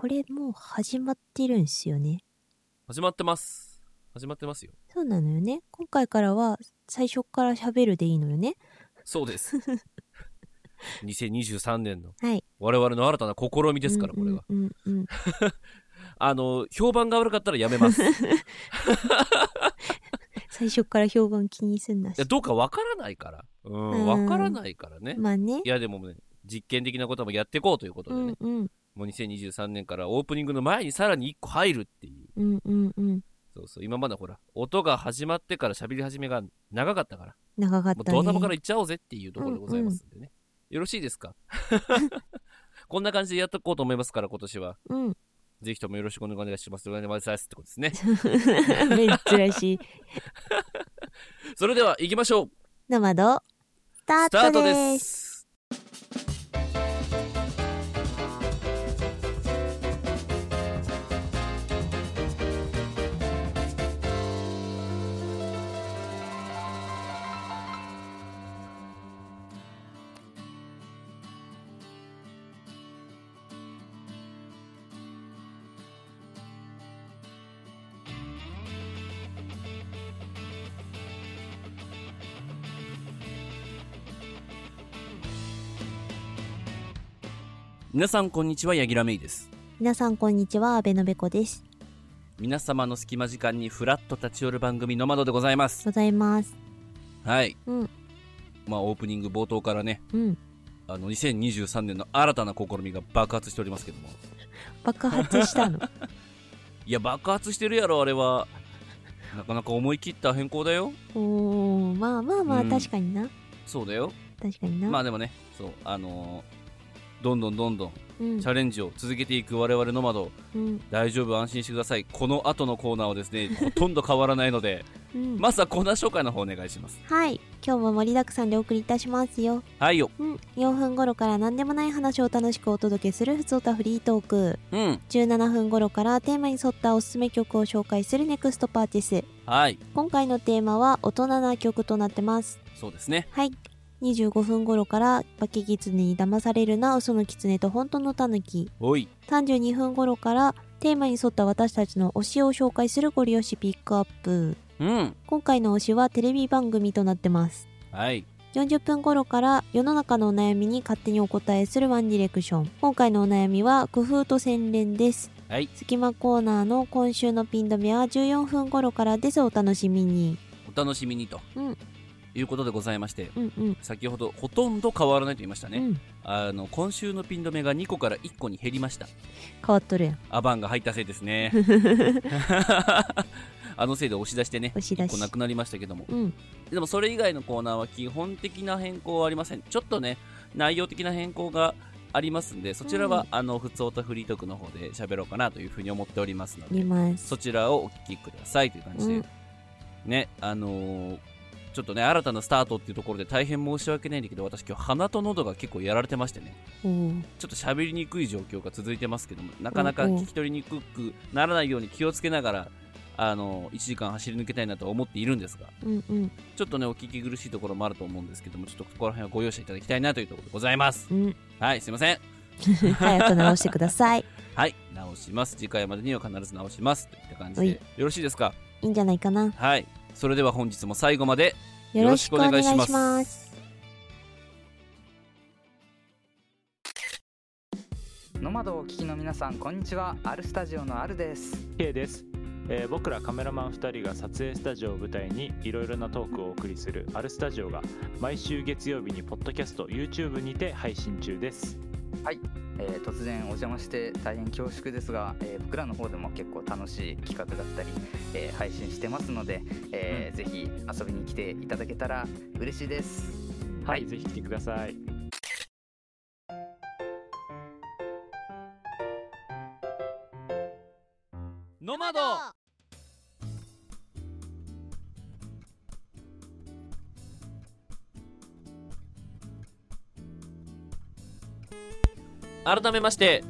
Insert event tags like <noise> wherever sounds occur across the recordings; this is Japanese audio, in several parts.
これもう始まってるんすよね。始まってます。始まってますよ。そうなのよね。今回からは最初から喋るでいいのよね。そうです。<laughs> 2023年のはい。我々の新たな試みですから、これは。うんうんうんうん。<laughs> あの、評判が悪かったらやめます。い <laughs> 最初から評判気にすんなしや、。どうかわからないから。うん、うんわからないからね。まあねい。や、でもね、実験的なこともやっていこうということうでね。んうん。もう2023年からオープニングの前にさらに1個入るっていう。うんうんうん。そうそう、今までほら、音が始まってから喋り始めが長かったから、もう長かったね。ドア玉から行っちゃおうぜっていうところでございますんでね。よろしいですか？<laughs> <laughs> こんな感じでやっていこうと思いますから、今年は。うん。ぜひともよろしくお願いします。お願いしますってことですね。<laughs> 珍しい。それでは行きましょう。生ドスタートトで。す。皆さんこんにちは、柳楽芽衣です。皆さんこんにちは、阿部のべこです。皆様の隙間時間にフラッと立ち寄る番組の窓でございます。ございます。はい。うん。まあオープニング冒頭からね、うん。あの2023年の新たな試みが爆発しておりますけども。<laughs> 爆発したの？<laughs> いや、爆発してるやろ、あれは。なかなか思い切った変更だよ。おー、まあまあまあ、うん確かにな。そうだよ。確かにな。まあでもね、そう、あのーどんどんどんどんうんチ。ャレンジを続けていく我々の窓、うん。大丈夫、安心してください。この後のコーナーはですね、<laughs> ほとんど変わらないので、うん。まずはコーナー紹介の方お願いします。はい。今日も盛りだくさんでお送りいたしますよ。はいよ。うん。4分頃から何でもない話を楽しくお届けするふつおたフリートーク。うん。17分頃からテーマに沿ったおすすめ曲を紹介するネクストパーティス。はい。今回のテーマは大人な曲となってます。そうですね。はい。25分頃から化け狐に騙されるな嘘の狐と本当の狸。おい。32分頃からテーマに沿った私たちの推しを紹介するゴリ押しピックアップ。うん。今回の推しはテレビ番組となってます。はい。40分頃から世の中のお悩みに勝手にお答えするワンディレクション。今回のお悩みは工夫と洗練です。はい。隙間コーナーの今週のピン止めは14分頃からです。お楽しみに。お楽しみにと。うんいうことでございまして、うんうん。先ほどほとんど変わらないと言いましたね。うん。あの、今週のピン止めが2個から1個に減りました。変わっとるやん。アバンが入ったせいですね。<laughs> あのせいで押し出してね、押し出し1個なくなりましたけども。うん。でもそれ以外のコーナーは基本的な変更はありません。ちょっとね、内容的な変更がありますんで、そちらは、うんあの、普通オタフリートークの方で喋ろうかなというふうに思っておりますの見で。そちらをお聞きくださいという感じで、うんね、あのーちょっとね、新たなスタートっていうところで大変申し訳ないんだけど、私今日鼻と喉が結構やられてましてね、ちょっと喋りにくい状況が続いてますけども、なかなか聞き取りにくくならないように気をつけながら、あの1時間走り抜けたいなと思っているんですが、うんうん。ちょっとね、お聞き苦しいところもあると思うんですけども、ちょっとここら辺はご容赦いただきたいなというところでございます。うん。はい、すいません。<laughs> 早く直してください。はい、直します。次回までには必ず直します。といった感じはいで、よろしいですか？いいんじゃないかな。はい。それでは本日も最後までよろしくお願いしま。ます。ノマドをお聞きの皆さんこんにちは。アルスタジオのアルです。K です、えー僕らカメラマン2人が撮影スタジオを舞台にいろいろなトークをお送りする「あるスタジオ」が毎週月曜日にポッドキャスト YouTube にて配信中ですえー突然お邪魔して大変恐縮ですが、えー僕らの方でも結構楽しい企画だったり、えー配信してますので、えーぜひ遊びに来ていただけたら嬉しいです。はい、ぜひ来てください。ノマド改めまして、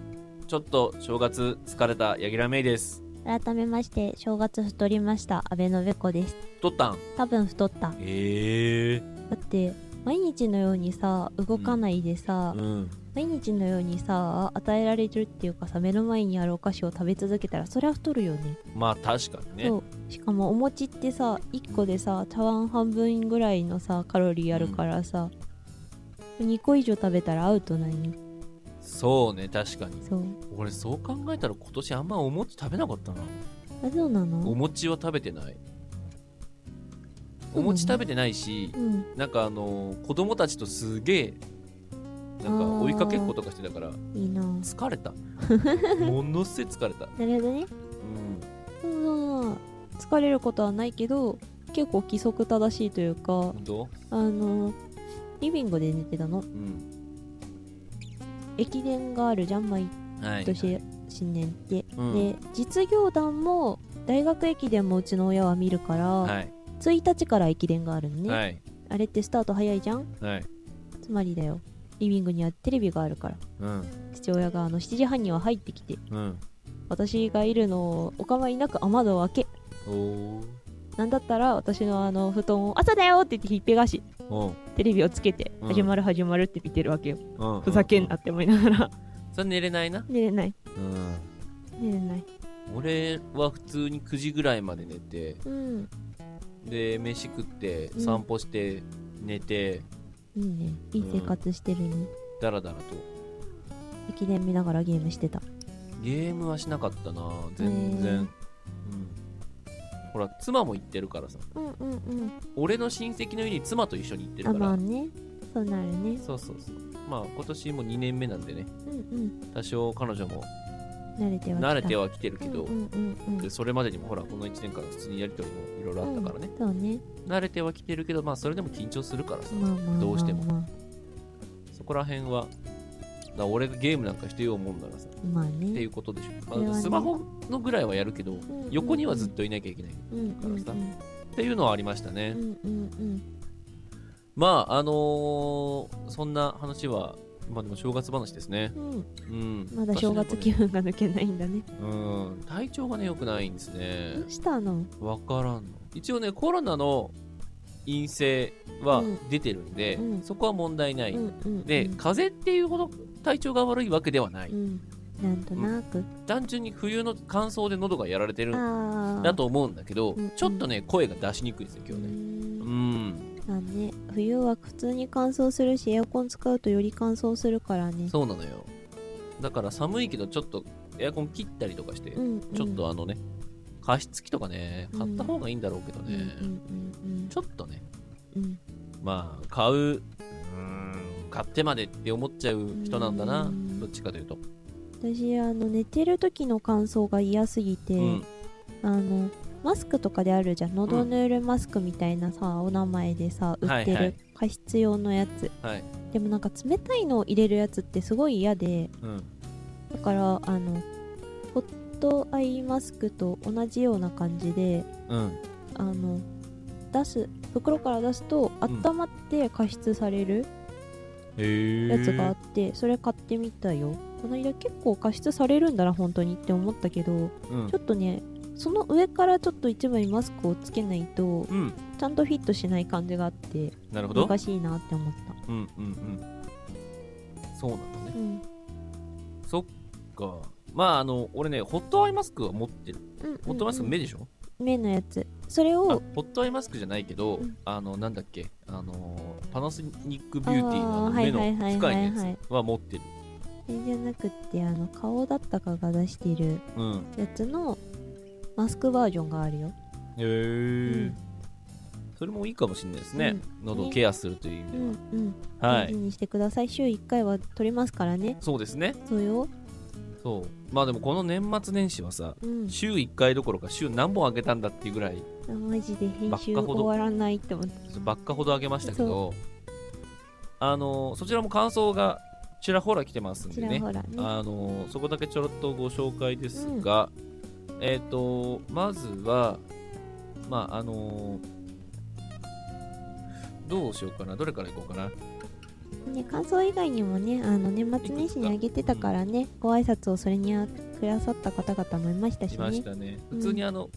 ちょっと正月疲れた柳楽芽衣です。改めまして、正月太りました、安倍のべこです。撮ったん？多分太った。だええって、毎日のようにさ、動かないでさ、うん。毎日のようにさ与えられるっていうかさ目の前にあるお菓子を食べ続けたらそりゃ太るよねまあ確かにねそうしかもお餅ってさ1個でさ茶碗半分ぐらいのさカロリーあるからさ、2個以上食べたらアウトなんよそうね確かに。そう。俺そう考えたら今年あんまお餅食べなかったな。あそうなおの餅は食べてない。うんお餅食べてないしうん。なんかあのー子供たちとすげえなんか追いかけっことかしてたからいいな。疲れた。<laughs> ものすごい疲れた。なるほどね。うん。そうそう疲れることはないけど結構規則正しいというかあのリビングで寝てたの？うん駅伝があるじゃん毎はい年新年って、うん。で実業団も大学駅伝もうちの親は見るから、はい。1日から駅伝があるのね、はい。あれってスタート早いじゃん？はい。つまりだよ。リビングにはテレビがあるから。うん。父親があの7時半には入ってきて。うん。私がいるのをお構いなく雨戸を開けなんだったら私のあの布団を朝だよって言ってひっぺがしテレビをつけてうん。始まる始まるって見てるわけよ、うんふざけんなって思いながら。<laughs> それ寝れないな？寝れない。うん。寝れない。俺は普通に9時ぐらいまで寝てうん。で飯食ってうん。散歩して寝ていいね。いい生活してるね、ダラダラと。駅伝見ながらゲームしてた。ゲームはしなかったな全へ然、ーうん、ほら妻も行ってるからさ。うんうんうん。俺の親戚の家に妻と一緒に行ってるあから、まあね。そうなるね。そうそうそう。まあ今年も2年目なんでね。うんうん。多少彼女も慣れてはきた。慣れてはきてるけど、うんうんうんうん。でそれまでにもほらこの1年間普通にやりとりもいろいろあったからね、うんそうね。慣れてはきてるけどまあそれでも緊張するからさ。まあまあまあ、まあ、どうしても。そこら辺はだから俺がゲームなんかしてようもんならさまあっていねうことでしょ、まあ、スマホのぐらいはやるけど、横にはずっといなきゃいけない。からさ。っていうのはありましたね、まああのーそんな話はまあでも正月話ですね。うん。うん。まだ正月気分が抜けないんだね。うん。体調がね良くないんですね。どうしたの？わからんの。一応ねコロナの陰性はうん。出てるんで、うん。そこは問題ない、うん。で風邪っていうほど体調が悪いわけではない、うんなんとなく、単純に冬の乾燥で喉がやられてるんだと思うんだけど、うんちょっとね声が出しにくいですよ今日ね。うーん。うん。まあね冬は普通に乾燥するしエアコン使うとより乾燥するからね。そうなのよ。だから寒いけどちょっとエアコン切ったりとかして、うんうん。ちょっとあのね加湿器とかね買った方がいいんだろうけどね、うんうんちょっとね。うんうん。まあ買ううーん買ってまでって思っちゃう人なんだなうん。どっちかというと、私あの寝てる時の乾燥が嫌すぎて、うん。あのマスクとかであるじゃん。喉ヌールマスクみたいなさ、お名前でさ売ってはい。はいる加湿用のやつ、はい。でもなんか冷たいのを入れるやつってすごい嫌でうん。だからあのホットアイマスクと同じような感じでうん。あの出す袋から出すとうん。温まって加湿されるやつがあって、それ買ってみたよこの間結構加湿されるんだな本当にって思ったけどうん。ちょっとねその上からちょっと一枚マスクをつけないとうん。ちゃんとフィットしない感じがあってなるほど。難しいなって思っうんうんうん。そうなんだね。たうん。そっか。まああの俺ねホットアイマスクは持ってる。うんうんホットアイマスクうん目でしょ、目のやつ。それあをホットアイマスクじゃないけど、うん。あのなんだっけ？あのパナソニックビューティーのあのあー目のはいはいはいはい深い。のやつは持じゃなくってあの顔だったかが出してるうん。やつのマスクバージョンがあるよ。へえ、それもいいかもしれないですね、喉をケアするという意味でうんうん。は、はい。大事にしてください。週1回は取れますからね。そうですね。そうよ。そう。まあでもこの年末年始はさうん。週1回どころか週何本あげたんだっていうぐらいあマジで編集終わらないって思って。ばっかほどあげましたけどあのそちらも感想がちらほら来てますんでね。ね。あのそこだけちょろっとご紹介ですが、えっ、とまずはまああのどうしようかな。どれからいこうかな。ね、感想以外にもねあの年末年始にあげてたからねご挨拶をそれにあくださった方々もいましたししましねたね。うん。普通にあの、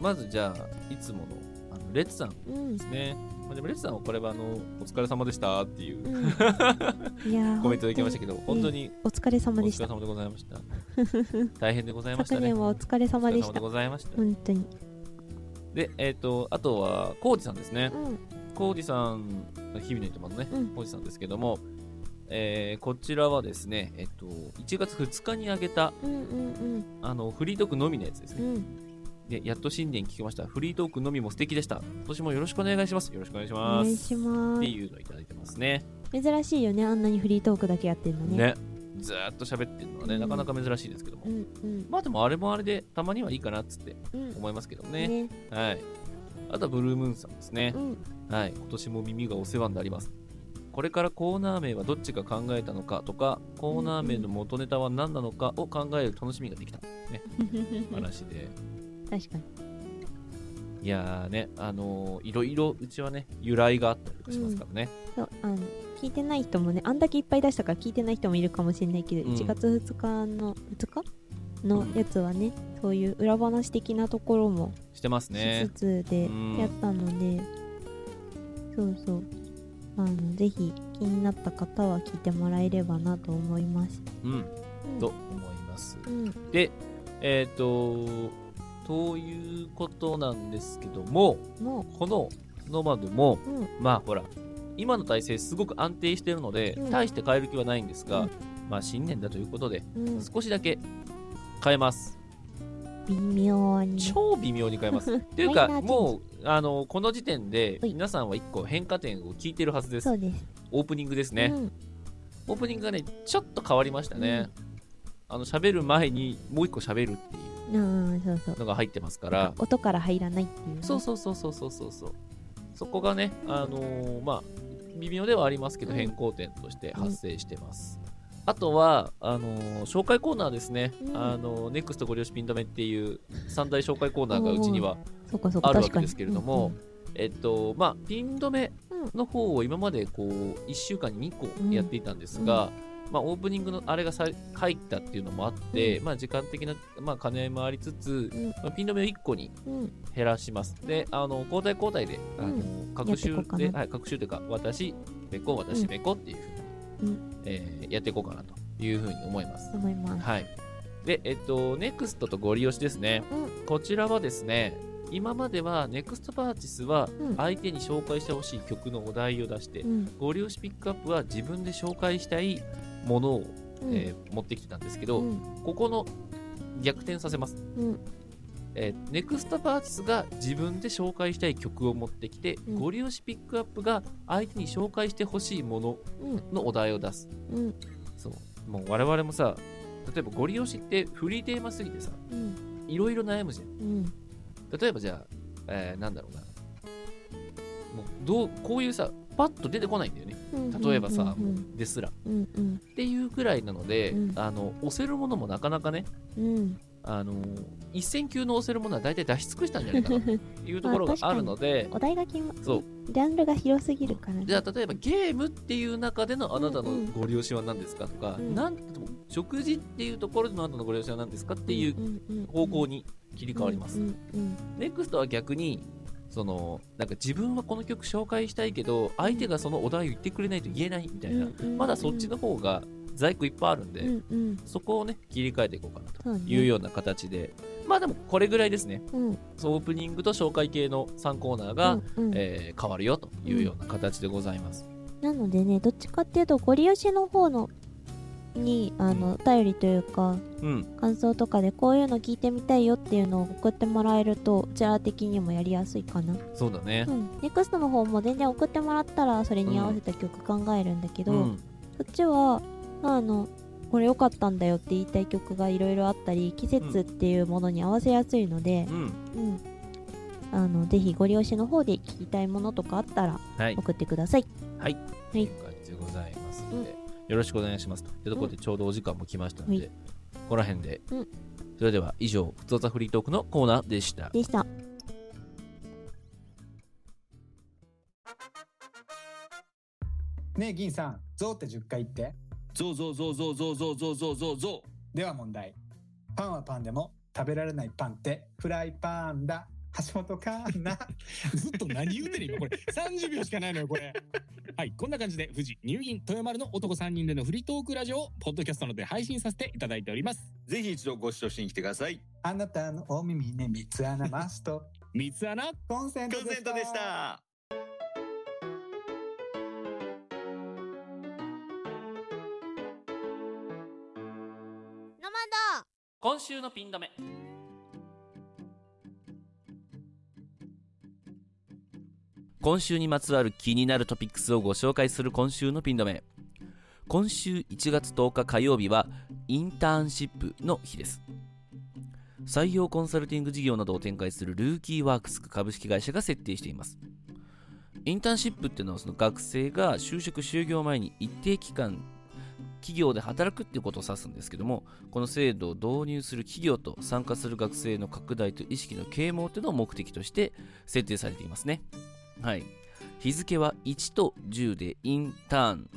まずじゃあいつものあのレッツさんでうん。すね。まあ、でもレッツさんはこれはあの、お疲れ様でしたっていううん <laughs> いやーコメントいただきましたけど、本当ににお疲れお様でした疲れ様でございました。<laughs> 大変でございましたね。昨年はお疲れ様でしたございました。本当にで、えっ、と、あとは、コウジさんですね。うんコウジさん、日々の糸満のね、うんコウジさんですけども、えーこちらはですね、えっ、と、1月2日に上げた、うんうんあの、フリートークのみのやつですね。うんうんで、やっと新年聞きました。フリートークのみも素敵でした。今年もよろしくお願いします。よろしくお願いしおます。願いしまっていうのをいただいてますね。す珍しいよねあんなにフリートークだけやってるのねね。ずーっと喋ってるのはね、うんなかなか珍しいですけども。うんうんまあでもあれもあれで、たまにはいいかなっつってうん思いますけどね。ねはい。あとはブルームーンさんですねう。んはい。今年も耳がお世話になります。これからコーナー名はどっちが考えたのかとか、コーナー名の元ネタは何なのかを考える楽しみができた。ね。<laughs> 話で。確かにいやーね、あのーいろいろうちはね、由来があったりとかしますからね。そうあの聞いてない人もねあんだけいっぱい出したから聞いてない人もいるかもしれないけど、うん1月2日の2日？のやつはね、そういう裏話的なところもしてますしねつ。つでうんやったので、そうそうあのぜひ気になった方は聞いてもらえればなと思います。うん。うんと思います。うんで、えっ、と、ということなんですけども、もこのノマドも、う、うんまあほら、今の体制すごく安定してるので、うん大して変える気はないんですが、うんまあ新年だということで、うん、少しだけ変えます。微妙に。超微妙に変えます。<laughs> っていうか、もう、あの、この時点で、はい皆さんは一個変化点を聞いてるはずです。オープニングですね。うんオープニングがね、ちょっと変わりましたね。あの、喋る前にもう一個喋るっていううん、そうそう。のが入ってますから、音から入らないっていう、ね。そうそうそうそうそうそうそう。そこがね、あのーまあ、微妙ではありますけど、うん変更点として発生してます。あとは、あのー紹介コーナーですね。うんあのー、ネクストご両親ピン止めっていう三大紹介コーナーがうちにはあるわけですけれども、えっと、まあ、ピン止めうんの方を今までこう、1週間に2個やっていたんですが、まあ、オープニングのあれがさ入ったっていうのもあって、まあ、時間的な、まあ、兼ね合いもありつつ、うんまあ、ピン止めを1個にうん減らします。で、あの、交代交代で、あの、各週で、はい、各週というか、私、べこ、私、うんべこっていうふうに、うんえーやっていこうかなというふうに思います。思います。はい。で、えっと、NEXT とご利用しですね。うこちらはですね、今までは NEXT パーチスはうん相手に紹介してほしい曲のお題を出して、うんご利用しピックアップは自分で紹介したいものを、うんえー持ってきてたんですけど、うんここの逆転させます。うんえー、ネクストパーティスが自分で紹介したい曲を持ってきて、うんご利用しピックアップが相手に紹介してほしいものうんのお題を出す。うんそう。もう我々もさ、例えばご利用しってフリーテーマすぎてさ、うんいろいろ悩むじゃん。うん例えばじゃあ、えーなんだろうな。もうどう、こういうさ、パッと出てこないんだよね。うん例えばさ、ですら。うんうん。っていうくらいなので、うん。あの、押せるものもなかなかね、うん。あの一線級の押せるものは大体出し尽くしたんじゃないかな。と <laughs> いうところがあるので、お題が決まそう。ジャンルが広すぎるからね。じゃあ例えばゲームっていう中でのあなたのうんうん。ご利用しは何ですかとか、うん。なん食事っていうところでのあなたのご利用しは何ですかっていう方向にに切り替わります。うんうん。ネクストは逆にそのなんか自分はこの曲紹介したいけど相手がそのお題を言ってくれないと言えないみたいな、まだそっちの方が在庫いっぱいあるんで、うんうん。そこをね切り替えていこうかなというような形で、まあでもこれぐらいですね。うん。オープニングと紹介系の3コーナーが、うんうん。えー変わるよというような形でございます。なのでねどっちかっていうとご利用しの方のにあのお便りというかうん、感想とかでこういうの聞いてみたいよっていうのを送ってもらえるとうちら的にもやりやすいかな。そうだね。う。ん。NEXT の方も全然送ってもらったらそれに合わせた曲考えるんだけど、うん、そっちはあのこれ良かったんだよって言いたい曲がいろいろあったり季節っていうものに合わせやすいのでう、ん、うん。あのぜひご利用しの方で聞きたいものとかあったらはい、送ってください。はい、とはい。いう感じでございますので、よろしくお願いしますと。いうところでちょうどお時間も来ましたので、はい。ここら辺で、うん。それでは以上、ふつおたフリートークのコーナーでした。でした。ねえ銀さんゾウって10回言って。ゾウゾウゾウゾウゾウゾウゾウゾウゾウゾでは問題。パンはパンでも食べられないパンってフライパンだ橋本かな。<laughs> ずっと何言うてる今これ30秒しかないのよこれはいこんな感じで富士乳銀豊丸の男3人でのフリートークラジオをポッドキャストので配信させていただいておりますぜひ一度ご視聴しに来てください。あなたのお耳に三つ穴マスト。三つ穴コンセントでした。コンセントでした。今週のピン止め今週にまつわる気になるトピックスをご紹介する今週のピン止め。今週1月10日火曜日はインターンシップの日です。採用コンサルティング事業などを展開するルーキーワークス株式会社が設定しています。インターンシップっていうのはその学生が就職就業前に一定期間企業で働くっていうことを指すんですけどもこの制度を導入する企業と参加する学生の拡大と意識の啓蒙というのを目的として設定されていますね。はい。日付は1と10でインターン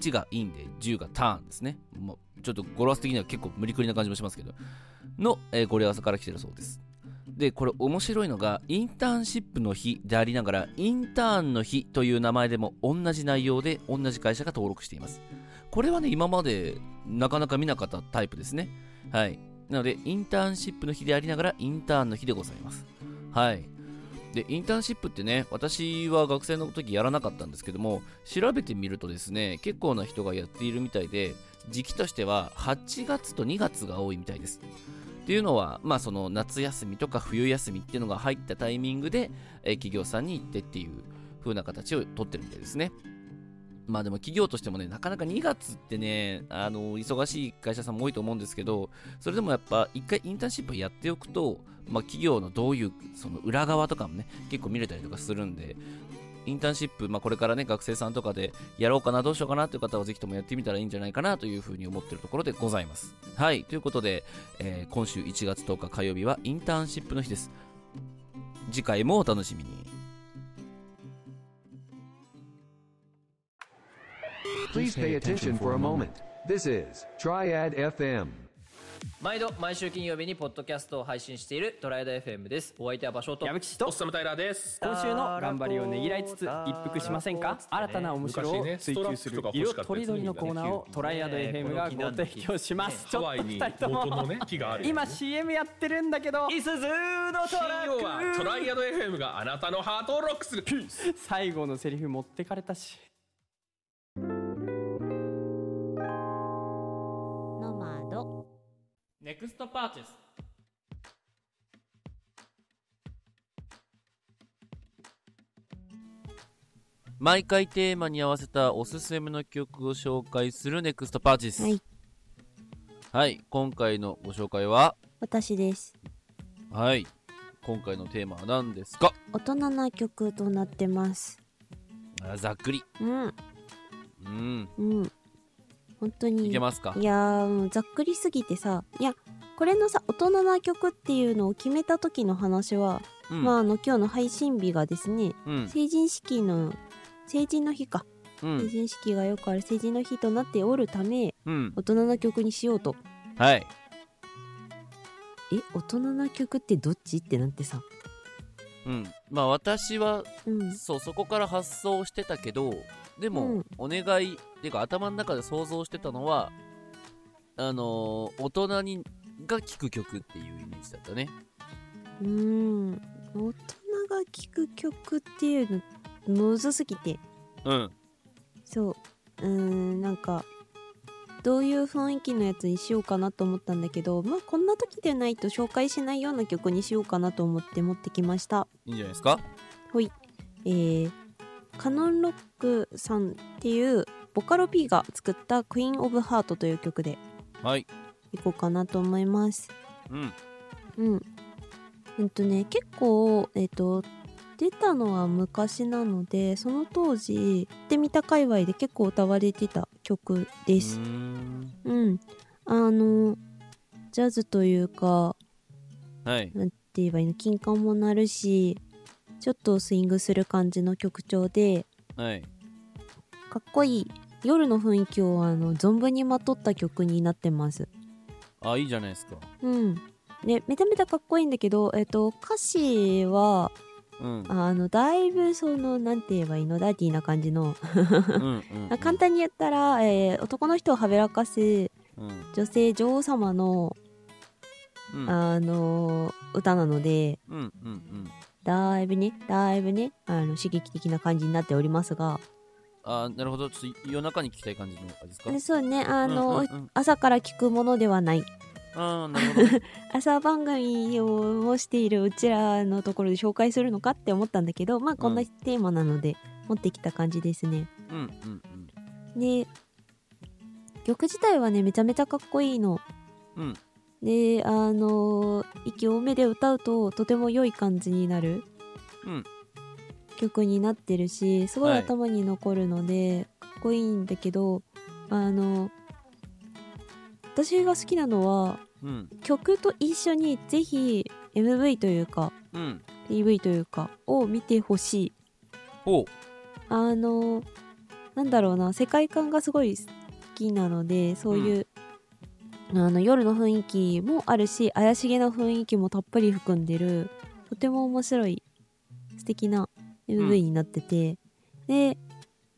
1がインで10がターンですね、まあ、ちょっと語呂合わせ的には結構無理くりな感じもしますけど。の、えー語呂合わせから来てるそうです。でこれ面白いのがインターンシップの日でありながらインターンの日という名前でも同じ内容で同じ会社が登録しています。これはね今までなかなか見なかったタイプですね。はい。なのでインターンシップの日でありながらインターンの日でございます。はい。でインターンシップってね私は学生の時やらなかったんですけども調べてみるとですね結構な人がやっているみたいで時期としては8月と2月が多いみたいですっていうのは、まあ、その夏休みとか冬休みっていうのが入ったタイミングで、え企業さんに行ってっていう風な形をとってるみたいですね。まあでも企業としてもね、なかなか2月ってね、あの忙しい会社さんも多いと思うんですけど、それでもやっぱ一回インターンシップやっておくと、まあ企業のどういうその裏側とかもね、結構見れたりとかするんで、インターンシップ、まあこれからね、学生さんとかでやろうかな、どうしようかなという方はぜひともやってみたらいいんじゃないかなというふうに思ってるところでございます。はい、ということで、えー今週1月10日火曜日はインターンシップの日です。次回もお楽しみに。Please pay attention for a moment. This is Triad FM. 毎度毎週金曜日にポッドキャストを配信しているトライダ FM です。お相手は場所と。矢吹と。おっさむタイラーです。今週の頑張りをねぎらいつつ一服しませんか？新たな面白を追求。する色とりどりのコーナーをトライアド FM がご提供します。ちょっと二人とも。元のね木がある今 CM やってるんだけど。いすずのトラ金曜はトライアド FM があなたのハートをロックする。最後のセリフ持ってかれたしネクストパーチェス毎回テーマに合わせたおすすめの曲を紹介するネクストパーチェスはい。はい。今回のご紹介は？私です。はい。今回のテーマは何ですか？大人な曲となってます。あざっくり。うん。うん。うん本当に。いけますか？いやーもうざっくりすぎてさいやこれのさ大人な曲っていうのを決めた時の話は、うん。まああの今日の配信日がですね、うん。成人式の成人の日か、うん。成人式がよくある成人の日となっておるためうん。大人な曲にしようと。はい。え大人な曲ってどっちってなってさ。うん。まあ私は、うん。そうそこから発想してたけどでも、うん。お願いっていうか頭の中で想像してたのはあのー大人にが聴く曲っていうイメージだったね。うーん。大人が聴く曲っていうのむずすぎて。うん。そう。うーんなんかどういう雰囲気のやつにしようかなと思ったんだけどまあこんな時でないと紹介しないような曲にしようかなと思って持ってきました。いいんじゃないですか？ほい。えー、カノンロックさんっていうボカロ P が作った「クイーン・オブ・ハート」という曲ではい。いこうかなと思います。うん。うん。うんとね結構えっ、と出たのは昔なのでその当時行ってみた界隈で結構歌われてた曲です。うん。あのジャズというかはい。なんて言えばいいの金管も鳴るしちょっとスイングする感じの曲調ではい。かっこいい。夜の雰囲気をあの存分にまとった曲になってます。あいいじゃないですか。うん。でめちゃめちゃかっこいいんだけど、えっと、歌詞はうん。あのだいぶそのなんて言えばいいのダーティーな感じの。うんうん <laughs> 簡単に言ったら、えー男の人をはべらかすうん。女性女王様の、うん。あの歌なのでうんうんうんだいぶねだいぶねあの刺激的な感じになっておりますが。あーなるほど。ちょっと夜中に聞きたい感じのあれですか？でそうね。あの、うんうん。うん。朝から聞くものではない。ああなるほど。ね <laughs> 朝番組をもしているうちらのところで紹介するのかって思ったんだけどまあこんなテーマなので持ってきた感じですね、うんうん。で曲自体はねめちゃめちゃかっこいいの。うんであの息多めで歌うととても良い感じになるうん。曲になってるしすごいはい頭に残るので、かっこいいんだけどあの私が好きなのはうん。曲と一緒にぜひ MV というかうん。PV というかを見てほしい。あのなんだろうな世界観がすごい好きなのでそういう、あの夜の雰囲気もあるし怪しげな雰囲気もたっぷり含んでるとても面白い素敵な MV になってて、で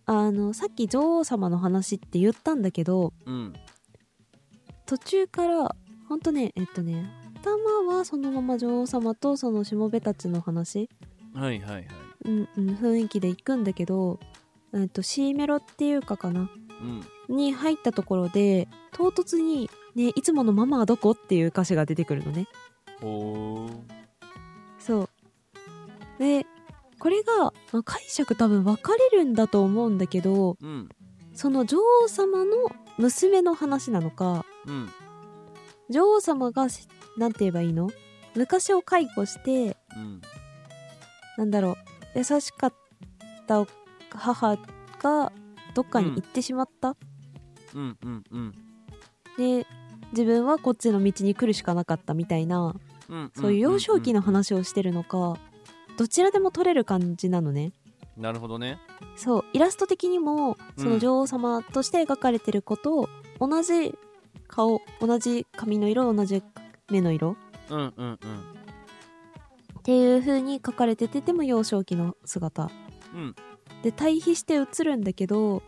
あのさっき女王様の話って言ったんだけどうん。途中からほんとねえっとね頭はそのまま女王様とそのしもべたちの話はいはいはい。うんうん、雰囲気で行くんだけど、えっと C メロっていうかかなうん。に入ったところで唐突に、ね「いつものママはどこ?」っていう歌詞が出てくるのね。そう。でこれが、まあ解釈多分分かれるんだと思うんだけどうん。その女王様の娘の話なのかうん。女王様がしなんて言えばいいの？昔を介護してうん。なんだろう優しかった母がどっかに行ってしまった、うんうんうん。で自分はこっちの道に来るしかなかったみたいな、うん。そういう幼少期の話をしてるのか、どちらでも撮れる感じなのね。なるほどね。そうイラスト的にもうん。その女王様として描かれてること同じ顔同じ髪の色同じ目の色うんうんうん。っていう風に描かれててでも幼少期の姿。うん。で対比して映るんだけどうん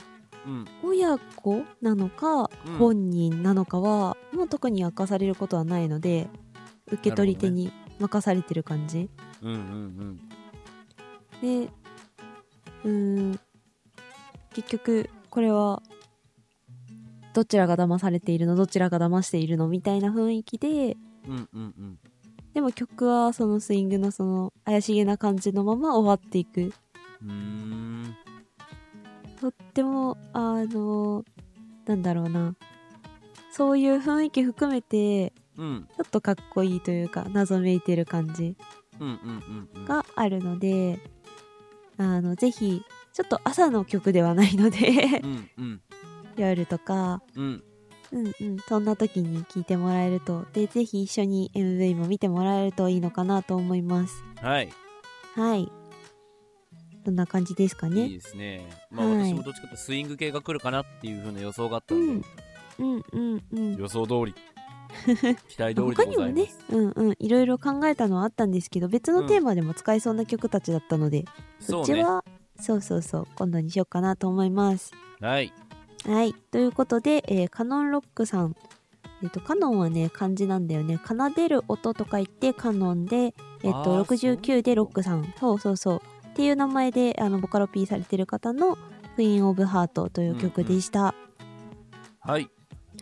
親子なのかうん。本人なのかは、もう特に明かされることはないので受け取り手に任されてる感じ、うんうんでうーん。結局これはどちらが騙されているのどちらが騙しているのみたいな雰囲気でうんうんうんうん。でも曲はそのスイングのその怪しげな感じのまま終わっていく。うーんとってもあのなんだろうな。そういう雰囲気含めてうん。ちょっとかっこいいというか謎めいてる感じがあるのであのぜひちょっと朝の曲ではないのでうんうん。夜とかうん。うんうん。そんな時に聴いてもらえると。でぜひ一緒に MV も見てもらえるといいのかなと思います。はい。はいそんな感じですかいいねですね。まあはい。私もどっちかというとスイング系が来るかなっていう風な予想があったんで。うん。うんうん予想通り。<laughs> 期待通りで他にもねうんうんいろいろ考えたのはあったんですけど別のテーマでも使えそうな曲たちだったので、そうね。そっちはそうそうそう今度にしようかなと思います。はい。はい。ということで、えーカノンロックさん。えっと、カノンはね漢字なんだよね。奏でる音とか言ってカノンで、えっと、あー69でロックさん。そうそうそうっていう名前であのボカロ P されてる方の「クイーン・オブ・ハート」という曲でした、はい。はい。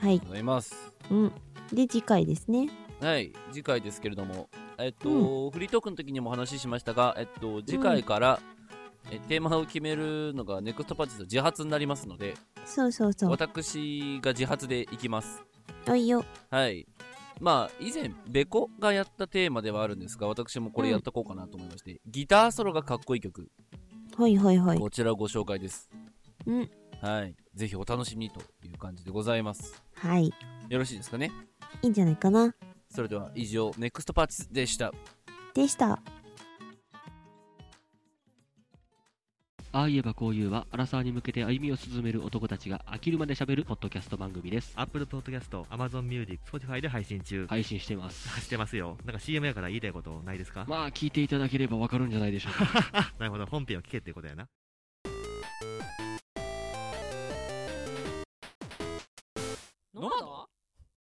ありがとうございます。うん。で次回ですね。はい。次回ですけれども。えっと、フリートークの時にもお話ししましたがえっと次回から、えテーマを決めるのがネクストパーチと自発になりますのでそうそうそう。私が自発でいきます。おいよ。はいまあ以前ベコがやったテーマではあるんですが私もこれやっとこうかなと思いまして、ギターソロがかっこいい曲。はいはいはい。こちらをご紹介です。うん。はい。ぜひお楽しみにという感じでございます。はい。よろしいですかね？いいんじゃないかな。それでは以上ネクストパーチでした。でしたああ言えばこういうは、アラサーに向けて歩みを進める男たちが飽きるまで喋るポッドキャスト番組です。Apple Podcast、Amazon Music、Spotify で配信中。配信してます。してますよ。なんか CM やから言いたいことないですか？まあ、聞いていただければわかるんじゃないでしょうか。<laughs> なるほど。本編を聞けってことやな。ノマド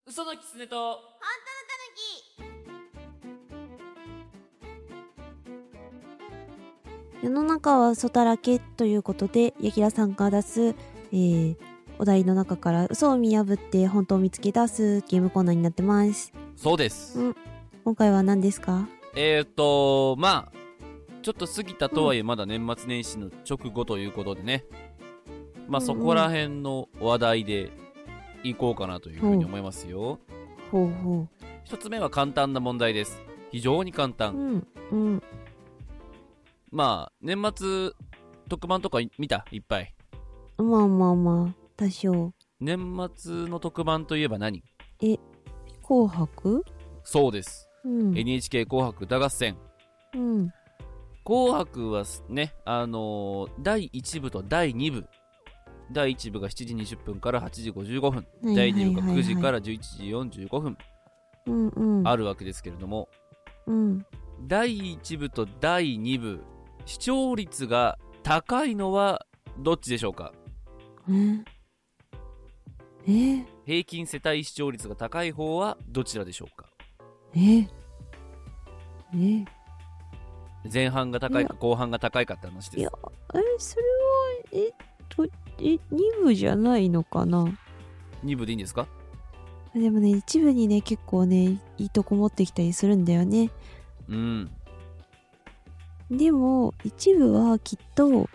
嘘のキツネと世の中は嘘だらけということで、ヤキラさんが出す、えー、お題の中から嘘を見破って本当を見つけ出すゲームコーナーになってます。そうです。うん。今回は何ですか？えーと、まあ、ちょっと過ぎたとはいえ、まだ年末年始の直後ということでね、まあそこら辺の話題でいこうかなというふうに思いますよ。ほうほ一つ目は簡単な問題です。非常に簡う。単。うん。うん。まあ、年末特番とか見た？いっぱい。まあまあまあ、多少。年末の特番といえば何？え、紅白？そうです。うん。NHK 紅白歌合戦。うん。紅白はすね、あのー第1部と第2部。第1部が7時20分から8時55分。い第2部がはいはい9時から11時45分。うんうん。あるわけですけれども、うん。第1部と第2部、視聴率が高いのはどっちでしょうか？ええ平均世帯視聴率が高い方はどちらでしょうか？ええ前半が高いいか後半が高いかって話です。いや。え、それは、えっと、え、2部じゃないのかな？2部でいいんですか？でもね、一部にね、結構ね、いいとこ持ってきたりするんだよね。うん。でも、一部はきっと、きっ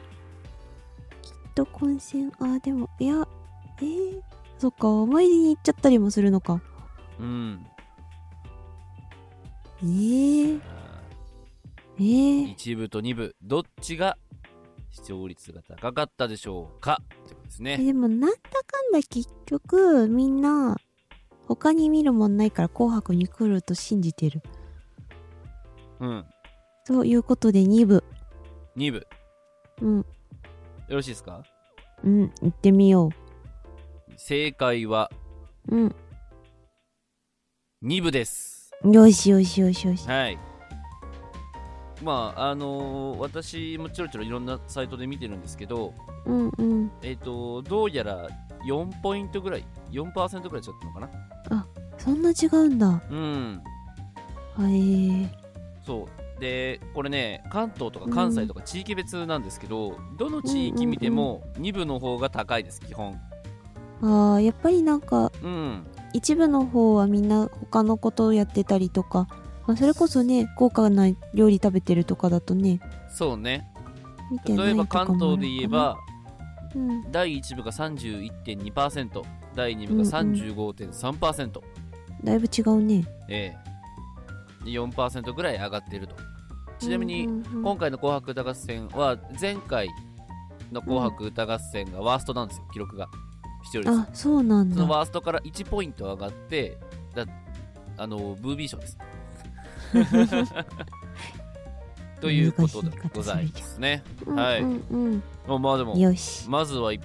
と混戦、あ、でも、いや、えー、そっか、思い出に行っちゃったりもするのか。うん。えー、えー、一部と二部、どっちが視聴率が高かったでしょうか？ってことですね。えでも、なんだかんだ結局、みんな、他に見るもんないから紅白に来ると信じてる。うん。ということで、2部。二部。うん、よろしいですか？うん、行ってみよ正解はう。うん。二部です。よしよしよしよし。はい。まあ、あのー私もちょろちょろいろんなサイトで見てるんですけど、うんうん。えっ、と、どうやら4ポイントぐらい、4%ぐらいちゃったのかな？あ、そんな違うんだ。うん。はい。そう。で、これね、関東とか関西とか地域別なんですけど、どの地域見ても2部の方が高いです、基本。ああ、やっぱりなんか、うん。一部の方はみんな他のことをやってたりとか、まあ、それこそね、豪華な料理食べてるとかだとね、そうね。例えば関東で言えば、うん、第1部が31.2%、第2部が35.3%、だいぶ違うね。ええ4%ぐらい上がっていると。ちなみに、今回の紅白歌合戦は、前回の紅白歌合戦がワーストなんですよ、記録が。視聴率。あ、そうなんそのだ。ワーストから1ポイント上がって、だあの、ブービー賞です。<laughs> ということでございますね。はい。うんうんまあまあでも、よしまずは1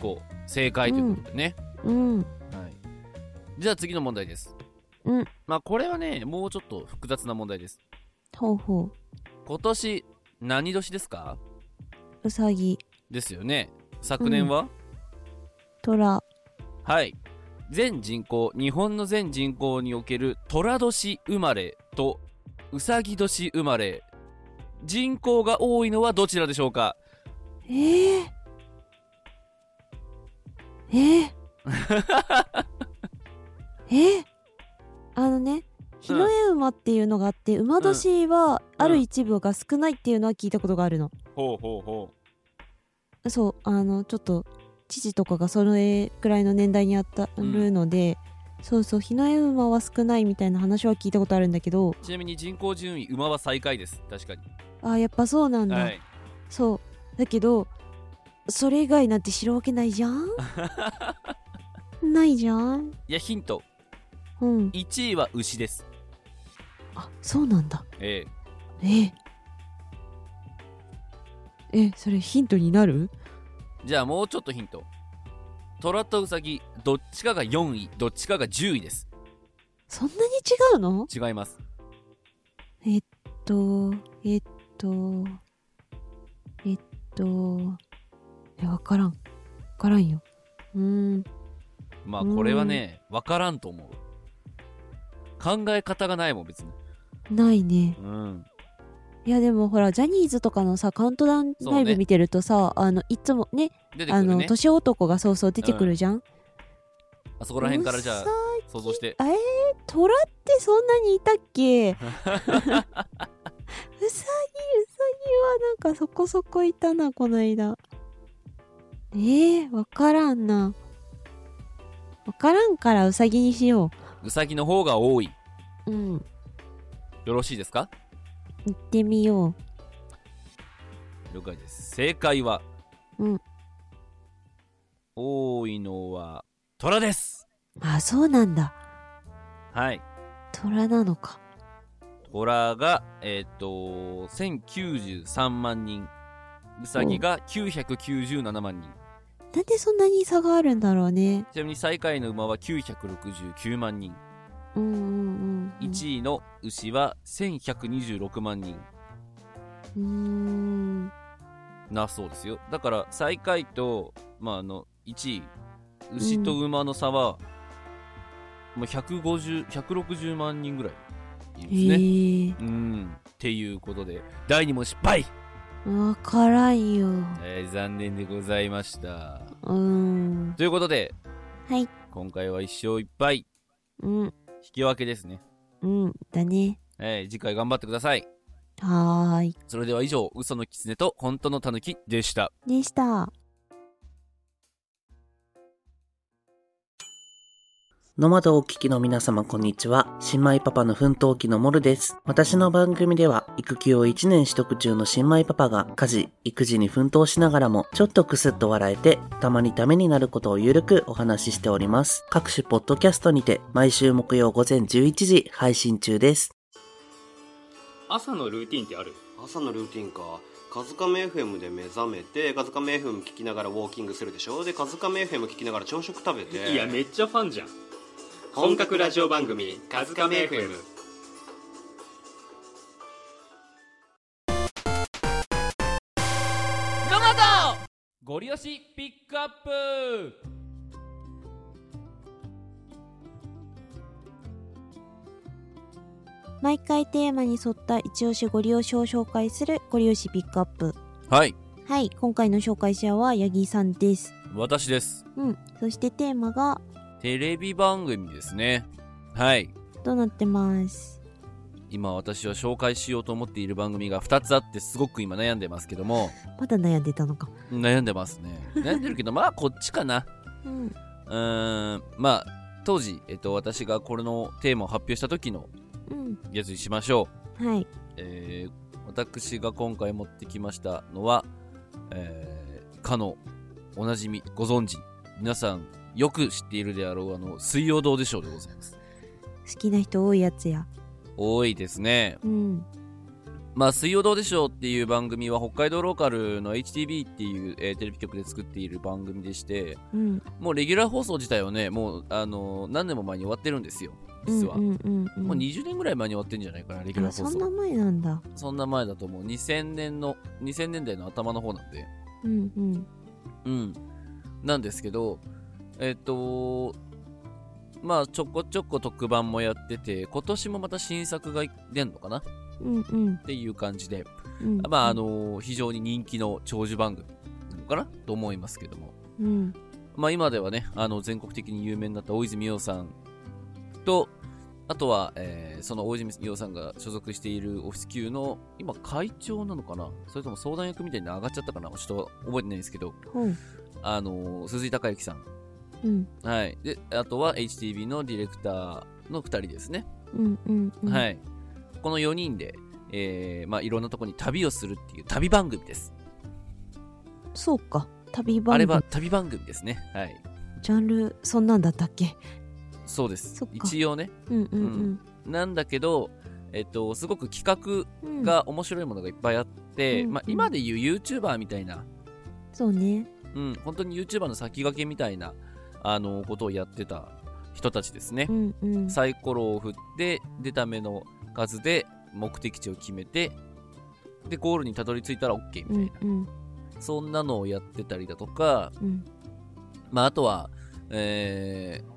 個正解ということでね。うん。はい。じゃあ次の問題です。うん。まあこれはね、もうちょっと複雑な問題です。ほうほ今年、何年ですか？う。うさぎ、ですよね。昨年は、とら、はい。全人口、日本の全人口における寅年生まれとうさぎ年生まれ、人口が多いのはどちらでしょうか？えー、えー、<laughs> えー、あのね、日の絵馬っていうのがあって、馬年はある一部が少ないっていうのは聞いたことがあるの。ほうほうほそう、あの、ちょっと、父とかがそれくらいの年代にあたるので、そうそう、日の絵馬は少ないみたいな話は聞いたことあるんだけど、う。ちなみに人口順位、馬は最下位です。確かに。あーやっぱそうなんだ。はい。そう。だけど、それ以外なんて知るわけないじゃん？<laughs> ないじゃん？いや、ヒント。うん。1位は牛です。あ、そうなんだ。ええ。ええ。それヒントになる？じゃあもうちょっとヒント。虎とウサギどっちかが4位どっちかが10位です。そんなに違うの？違います。えっとえっとえっとえわからん。わからんよ。うーん。まあこれはね分からんと思う。考え方がないもん別にないね。うん。いやでもほらジャニーズとかのさカウントダウンライブ見てるとさ、あのいつもねあ出てくるね。の年男がそうそう出てくるじゃん、あそこら辺からじゃあうさ想像して。えー、虎ってそんなにいたっけ？<laughs> うさぎうさぎはなんかそこそこいたなこの間。えー、わからんな。わからんからうさぎにしよウサギの方が多い。ううんよろしいですか？行ってみよ了解です。正解はううん。多いのは虎です。あそうなんだ。はい。虎なのか。虎がえっ、と1093万人。ウサギが997万人。なんでそんなに差があるんだろうね。ちなみに最下位の馬は969万人うんうんうん1位の牛は1126万人。うーん。なそうですよ。だから最下位と、まあ、あの1位牛と馬の差は、もう150 160万人ぐらいいるんですね、うん。っていうことで第2問失敗、わからんよ。えー残念でございました。うーん。ということではい。今回は1勝1敗うん引き分けですね、うんだね。えー次回頑張ってください。はーい。それでは以上嘘の狐と本当の狸でした。でしたノマドをお聞きの皆様こんにちは。新米パパの奮闘記のモルです。私の番組では育休を1年取得中の新米パパが家事、育児に奮闘しながらもちょっとクスッと笑えてたまにためになることをゆるくお話ししております。各種ポッドキャストにて毎週木曜午前11時配信中です。朝のルーティンってある？朝のルーティンかカズカメ FM で目覚めてカズカメ FM 聞きながらウォーキングするでしょ？でカズカメ FM 聞きながら朝食食べていやめっちゃファンじゃん本格ラジオ番組「カズカメ FM」ゴリ押しピックアップ。毎回テーマに沿った一押しご利用しを紹介するご利用しピックアップ。はい。はい今回の紹介者は八木さんです。私です。うんそしてテーマがテレビ番組ですね。はい。どうなってます？今私は紹介しようと思っている番組が2つあってすごく今悩んでますけども。<laughs> まだ悩んでたのか。悩んでますね。悩んでるけど <laughs> まあこっちかな。うん。うーんまあ当時、えっと、私がこれのテーマを発表した時のうん。やつにしましょう。はい。えー私が今回持ってきましたのは、えーかのおなじみご存知皆さんよく知っているであろうあの水曜どうでしょうでございます。好きな人多いやつや。多いですね。うん。まあ水曜どうでしょうっていう番組は北海道ローカルの HTB っていう、えーテレビ局で作っている番組でしてうん。もうレギュラー放送自体はねもうあの何年も前に終わってるんですよ実は、うんうんうん。うんもう20年ぐらい前に終わってんじゃないかなレギュラあー放送。そんな前なんだ。そんな前だと思う。2000年の2000年代の頭の方なんで。うんうん。うん。なんですけど、えっ、と、まあ、ちょこちょこ特番もやってて、今年もまた新作が出んのかな？うんうん。っていう感じで、うん。まあ、あの非常に人気の長寿番組なのかな？と思いますけども。うん。まあ、今ではね、あの、全国的に有名になった大泉洋さんと、あとは、えーその大泉洋さんが所属しているオフィス級の、今会長なのかな？それとも相談役みたいに上がっちゃったかな？ちょっと覚えてないんですけど、ほう。あの鈴井孝之さん。うんはい。で、あとは HTV のディレクターの2人ですね。うんうんうんはい。この4人で、えーまあ、いろんなとこに旅をするっていう旅番組です。そうか旅番組あれは旅番組ですね。はい。ジャンルそんなんだったっけ？そうです一応ね。うんうんなんだけど、えっと、すごく企画が面白いものがいっぱいあって、うんまあ、今でいう YouTuber みたいな、そうね。うん、本当に YouTuber の先駆けみたいなあのことをやってた人たちですね、うんうん。サイコロを振って出た目の数で目的地を決めてでゴールにたどり着いたら OK みたいな、うんそんなのをやってたりだとか、うん。まあ、あとは、えー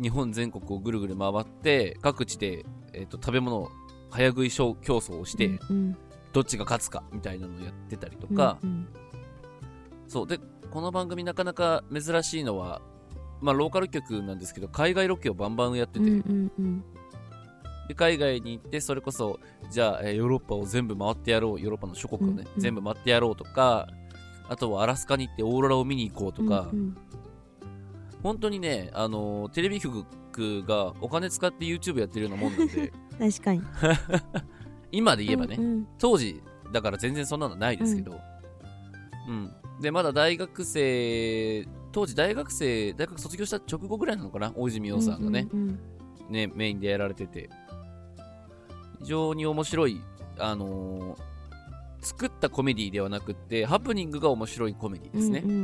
日本全国をぐるぐる回って各地で、えー、と食べ物を早食い競競争をして、うんどっちが勝つかみたいなのをやってたりとか、うん。そうでこの番組なかなか珍しいのは、まあ、ローカル局なんですけど海外ロケをバンバンやってて、うんうんうん。で海外に行ってそれこそじゃあ、えーヨーロッパを全部回ってやろうヨーロッパの諸国をね、うんうん。全部回ってやろうとかあとはアラスカに行ってオーロラを見に行こうとか、うんうん。本当にね、あのーテレビ局がお金使って YouTube やってるようなもんなんで。<laughs> 確かに。<laughs> 今で言えばね、うんうん。当時だから全然そんなのないですけど、うん。でまだ大学生当時大学生大学卒業した直後ぐらいなのかな？大泉洋さんがね、うんうんねメインでやられてて。非常に面白いあのー作ったコメディではなくってハプニングが面白いコメディですね。うんうん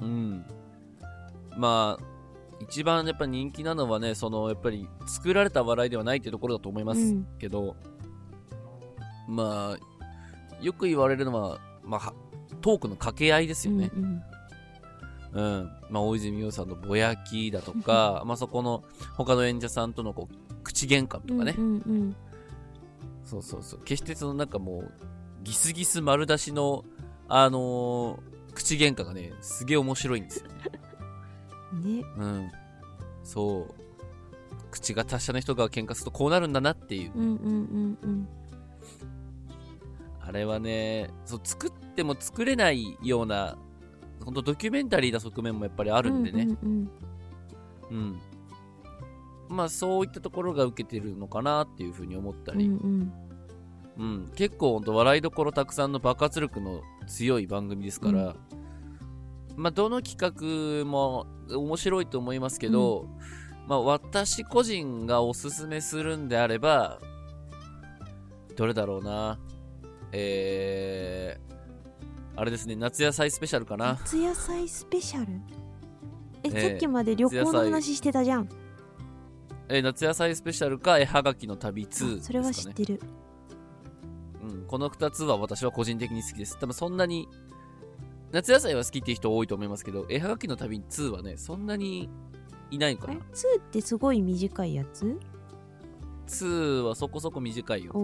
うんうん。まあ一番やっぱ人気なのはねそのやっぱり作られた笑いではないっていうところだと思いますうん。けど、まあよく言われるのは、まあは、トークの掛け合いですよね、うんうんまあ、大泉洋さんのぼやきだとか <laughs> まあそこの他の演者さんとのこう口喧嘩とかね、うんうん。そうそうそう。決してそのなんかもうギスギス丸出しのあのー口喧嘩がねすげえ面白いんですよ。<laughs> ね。うん。そう。口が達者な人が喧嘩するとこうなるんだなっていう、うんうんうんうん。あれはねそう作っても作れないような本当ドキュメンタリーな側面もやっぱりあるんでね、うんうんうん。まあそういったところが受けてるのかなっていうふうに思ったうん。り、うんうんうん、結構ほんと笑いどころたくさんの爆発力の強い番組ですから、まあどの企画も面白いと思いますけど、まあ私個人がおすすめするんであれば、どれだろうな。えー、あれですね、夏野菜スペシャルかな。夏野菜スペシャル？え、ええさっきまで旅行の話してたじゃん。えー夏野菜スペシャルか絵はがきの旅2ですかね。それは知ってる。うん、この2つは私は個人的に好きです。多分そんなに、夏野菜は好きっていう人多いと思いますけど、絵はがきの旅2はね、そんなにいないかな。2ってすごい短いやつ？2はそこそこ短いよ。う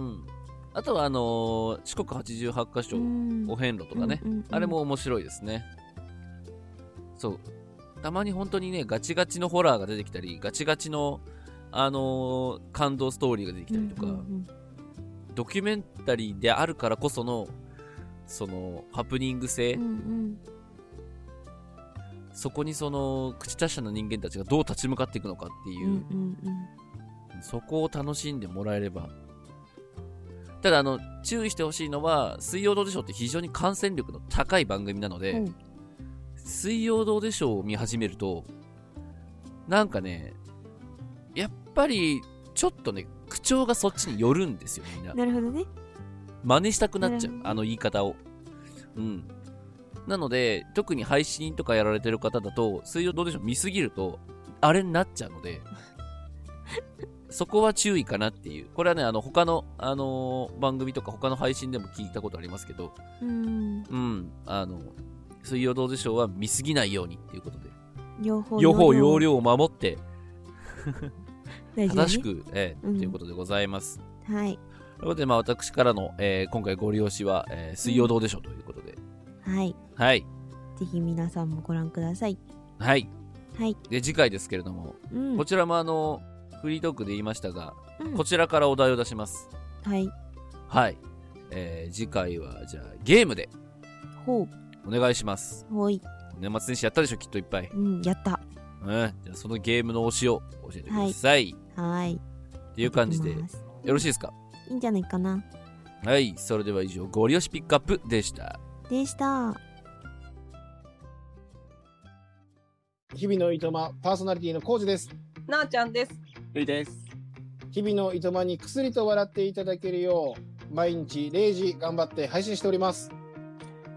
ん。あとは、あのー四国88カ所、ん。お遍路とかね、うんうんうんあれも面白いですね。そう。たまに本当にね、ガチガチのホラーが出てきたり、ガチガチの、あのー感動ストーリーが出てきたりとか、ドキュメンタリーであるからこその、その、ハプニング性、うんうん。そこにその、口達者な人間たちがどう立ち向かっていくのかっていう、うんうん。そこを楽しんでもらえれば。ただ、あの、注意してほしいのは、水曜どうでしょうって非常に感染力の高い番組なので、うん水曜どうでしょうを見始めると、なんかね、やっぱり、ちょっとね、口調がそっちに寄るんですよ、みんな。なるほどね。真似したくなっちゃうあの言い方を。うん。なので、特に配信とかやられてる方だと、水曜どうでしょう見すぎると、あれになっちゃうので、そこは注意かなっていう。これはね、あの、他の、あのー番組とか他の配信でも聞いたことありますけど、うん。うん、あの、水曜どうでしょうは見すぎないようにっていうことで、両方予報、要領を守って、<laughs> 正しく、えーうんということでございます。はい。ということで、まあ、私からの、えー今回ご利用しは、えー水曜どうでしょうということで、はい。はい。ぜひ皆さんもご覧ください。はい。はい。で、次回ですけれども、うんこちらもあの、フリートークで言いましたが、うんこちらからお題を出します。はい。はい。えー次回は、じゃあ、ゲームで、ほお願いします。う。ほい。年末年始やったでしょ、きっといっぱい。うん、やった。うん。じゃあ、そのゲームの推しを教えてください。はい。っていう感じで、よろしいですか？いいんじゃないかな。はい。それでは以上、ゴリ押しピックアップでした。でした。日々のいとまパーソナリティのコウジです。なあちゃんです。ゆいです。日々のいとまに薬と笑っていただけるよう毎日0時頑張って配信しております。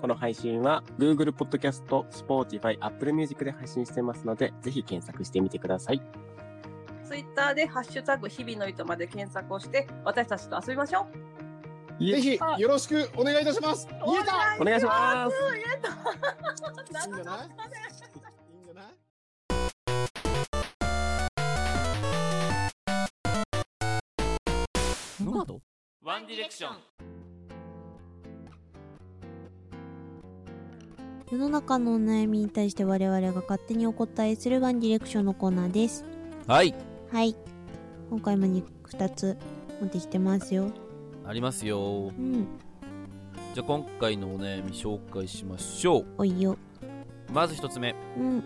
この配信は Google Podcast、Spotify、Apple Music で配信してますので、ぜひ検索してみてください。ツイッターでハッシュタグ日々の糸まで検索をして私たちと遊びましょう。ぜひよろしくお願いいたします。言えたお願いします言えた。いいんじゃない？ノマドワンディレクション世の中のお悩みに対して我々が勝手にお答えするワンディレクションのコーナーです。はいはい。今回も 2, 2つ持ってきてますよ。ありますようん。じゃあ今回のお悩み紹介しましょうおいよ。まず一つ目うん。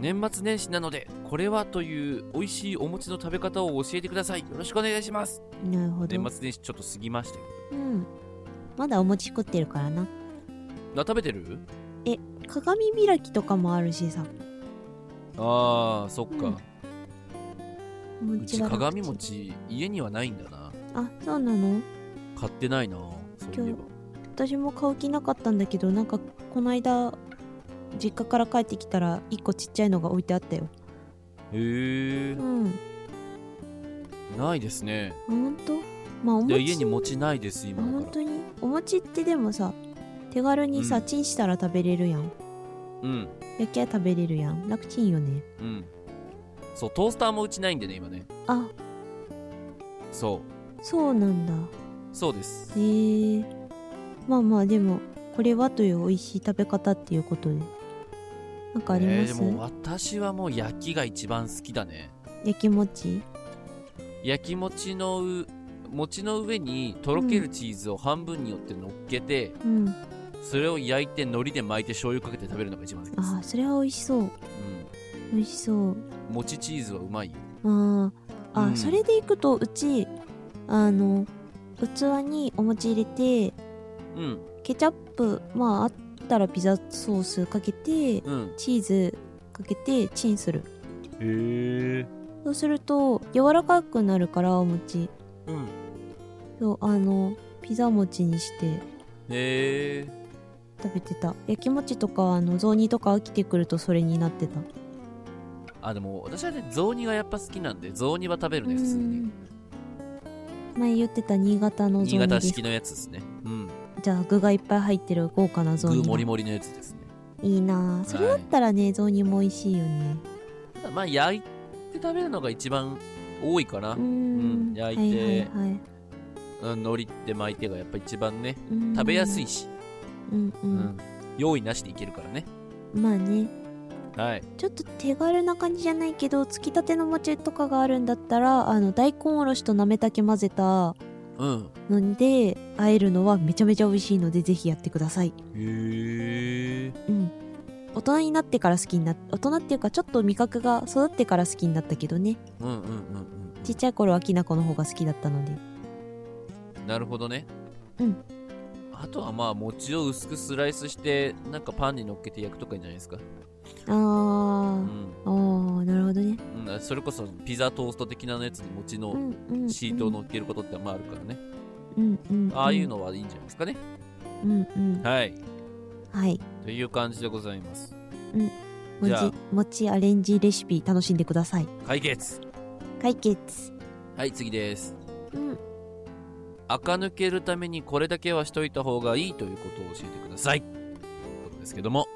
年末年始なのでこれはという美味しいお餅の食べ方を教えてください。よろしくお願いします。なるほど。年末年始ちょっと過ぎましたけうん。まだお餅食ってるからな。どあ食べてる？え、鏡開きとかもあるしさ。あーそっか、うん。おうち鏡餅家にはないんだな。あ、そうなの？買ってないなそういえば。私も買う気なかったんだけど、なんかこの間、実家から帰ってきたら1個ちっちゃいのが置いてあったよ。へえ。うん。ないですね。ほんとまあおで餅家に餅ないです今本当に？お餅ってでもさ手軽にさ、うん。チンしたら食べれるやん。うん。焼きゃ食べれるやん。楽ちんよね。うん。そうトースターもうちないんでね今ね。あ。そう。そうなんだ。そうです。へえ。まあまあでもこれはという美味しい食べ方っていうことでなんかあります、えーでも私はもう焼きが一番好きだね。焼き餅焼き餅のう餅の上にとろけるチーズを半分に折って乗っけて、うん。それを焼いて海苔で巻いて醤油かけて食べるのが一番好きです。ああそれは美味しそう。美味しそう。餅チーズはうまいよ。あー。あ、うん。それでいくとうちあの器にお餅入れてうん。ケチャップまああったらピザソースかけて、うん。チーズかけてチンする。へえそうすると柔らかくなるからお餅。うん。そうあのピザ餅にして。へえ食べてた。焼き餅とかあの雑煮とか飽きてくるとそれになってた。あでも私はね雑煮がやっぱ好きなんで雑煮は食べるね普通に。前言ってた新潟の雑新煮です。潟式のやつですね。うんじゃあ具がいっぱい入ってる豪華な雑具煮だ。もりもりのやつですね。いいな。あそれだったらね、雑煮も美味しいよね。まあ焼いて食べるのが一番多いかな。うん。焼いて、はいはいはい。うん、海苔って巻いてがやっぱ一番ねうん。食べやすいし、うんううん。ん、用意なしでいけるからね。まあね。はい。ちょっと手軽な感じじゃないけどつきたての餅とかがあるんだったらあの大根おろしとなめたけ混ぜたうん。ので和えるのはめちゃめちゃ美味しいのでぜひやってください。へえうん。大人になってから好きになっ大人っていうかちょっと味覚が育ってから好きになったけどね。うんうんうんちっちゃい頃はきな粉の方が好きだったので。うんなるほどね。うん。あとはまあ餅を薄くスライスしてなんかパンに乗っけて焼くとかいいんじゃないですかあー、あーなるほどね。うん、それこそピザトースト的なやつに餅のうんうんシートを乗っけることってまああるからね、うんうんああいうのはいいんじゃないですかね、うんうん。はい。はい。という感じでございます。うん。餅餅アレンジレシピ楽しんでください。解決。解決。はい次です。うん。垢抜けるためにこれだけはしといた方がいいということを教えてください。ということですけども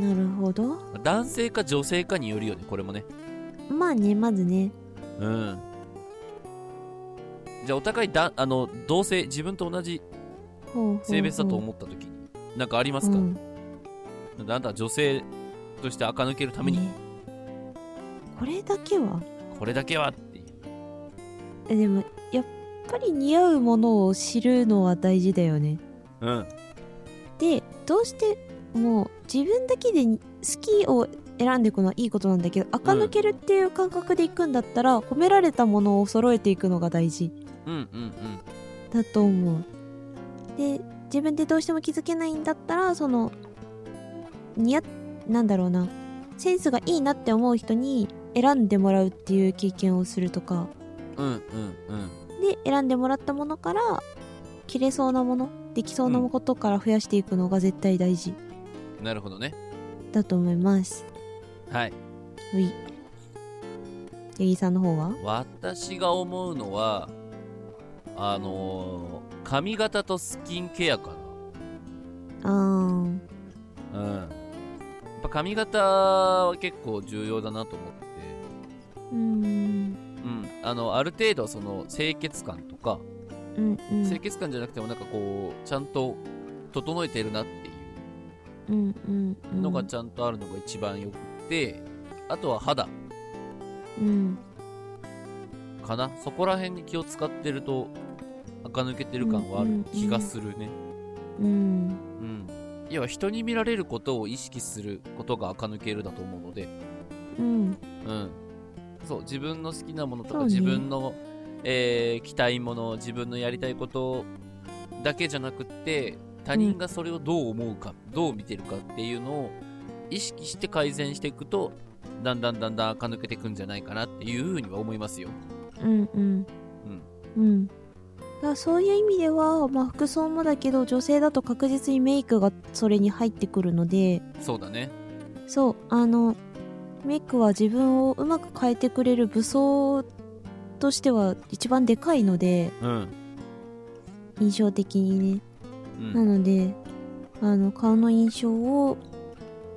なるほど。男性か女性かによるよねこれもね。まあねまずね。うん。じゃあお互いだあの同性自分と同じ性別だと思った時に何かありますか、うん。あなたは女性として垢抜けるために。これだけは？これだけはっていう。えでもやっぱり似合うものを知るのは大事だよね。うん。でどうしてもう自分だけで好きを選んでいくのはいいことなんだけど垢抜けるっていう感覚でいくんだったら、褒められたものを揃えていくのが大事。うんうんうん。だと思う。で自分でどうしても気づけないんだったらその似合なんだろうな。センスがいいなって思う人に選んでもらうっていう経験をするとか。うんうんうん。で選んでもらったものから切れそうなものできそうなことから増やしていくのが絶対大事なるほどね。だと思います。はい。うい。八木さんの方は？私が思うのはあのー髪型とスキンケアかあー。なうん。やっぱ髪型は結構重要だなと思ってて。うーん。うん。あのある程度その清潔感とか、うんうん。清潔感じゃなくてもなんかこうちゃんと整えてるなってのがちゃんとあるのが一番よくて、あとは肌。うん。かな。そこら辺に気を使ってると垢抜けてる感はある気がするね。うんうん要は人に見られることを意識することが垢抜けるだと思うので。うん。うん。そう自分の好きなものとか、ね。自分の、えー、着たいもの自分のやりたいことだけじゃなくって他人がそれをどう思うか、どう見てるかっていうのを意識して改善していくとだんだんだんだん垢抜けていくんじゃないかなっていうふうには思いますよ。うん。うん。うん。だからそういう意味では、まあ、服装もだけど女性だと確実にメイクがそれに入ってくるのでそうだね。そうあのメイクは自分をうまく変えてくれる武装としては一番でかいのでうん。印象的にね、うん。なのであの顔の印象を